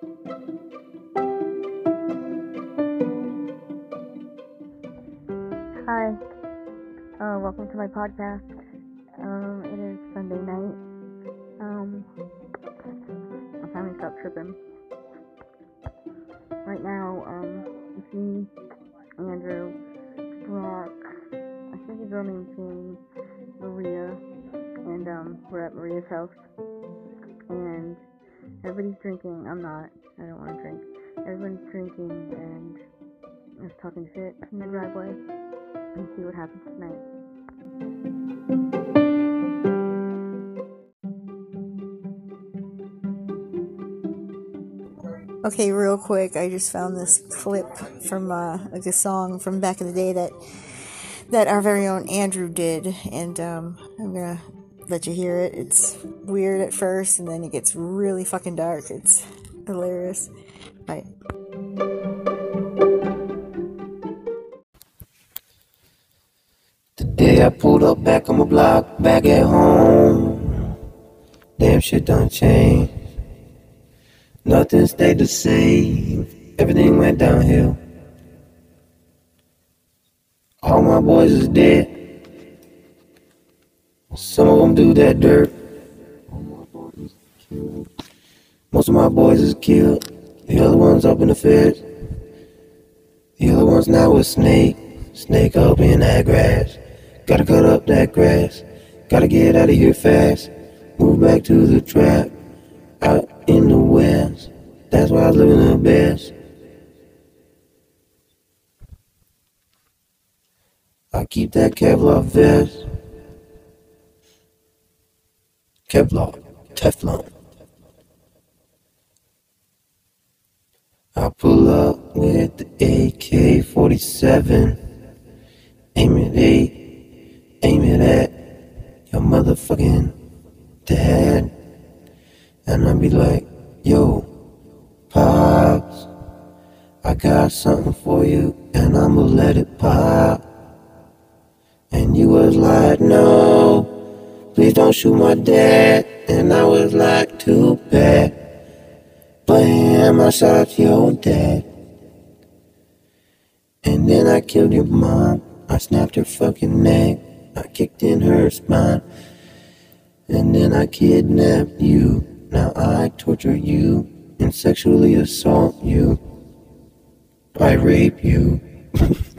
Hi, uh, welcome to my podcast. Um, it is Sunday night. Um, I finally stopped tripping. Right now, um, it's me, Andrew, Brock, I think girl named Jean, Maria, and um, we're at Maria's house. Everybody's drinking. I'm not. I don't want to drink. Everyone's drinking and just talking shit in the driveway and see what happens tonight. Okay, real quick, I just found this clip from uh, like a song from back in the day that that our very own Andrew did, and um, I'm gonna let you hear it. It's weird at first, and then it gets really fucking dark. It's hilarious. Bye. The day I pulled up back on my block, back at home. Damn shit done changed. Nothing stayed the same. Everything went downhill. All my boys is dead. Some of them do that dirt. Most of my boys is killed. The other ones up in the feds. The other ones now with Snake. Snake up in that grass. Gotta cut up that grass. Gotta get out of here fast. Move back to the trap. Out in the west. That's why I was living the best. I keep that Kevlar vest. Kevlar, Teflon. I pull up with the AK 47. Aim it eight, aim it at your motherfucking dad. And I be like, yo, Pops, I got something for you, and I'ma let it pop. And you was like, no, please don't shoot my dad. And I was like, too bad. Bam, I shot your dad. And then I killed your mom. I snapped her fucking neck. I kicked in her spine. And then I kidnapped you. Now I torture you and sexually assault you. I rape you.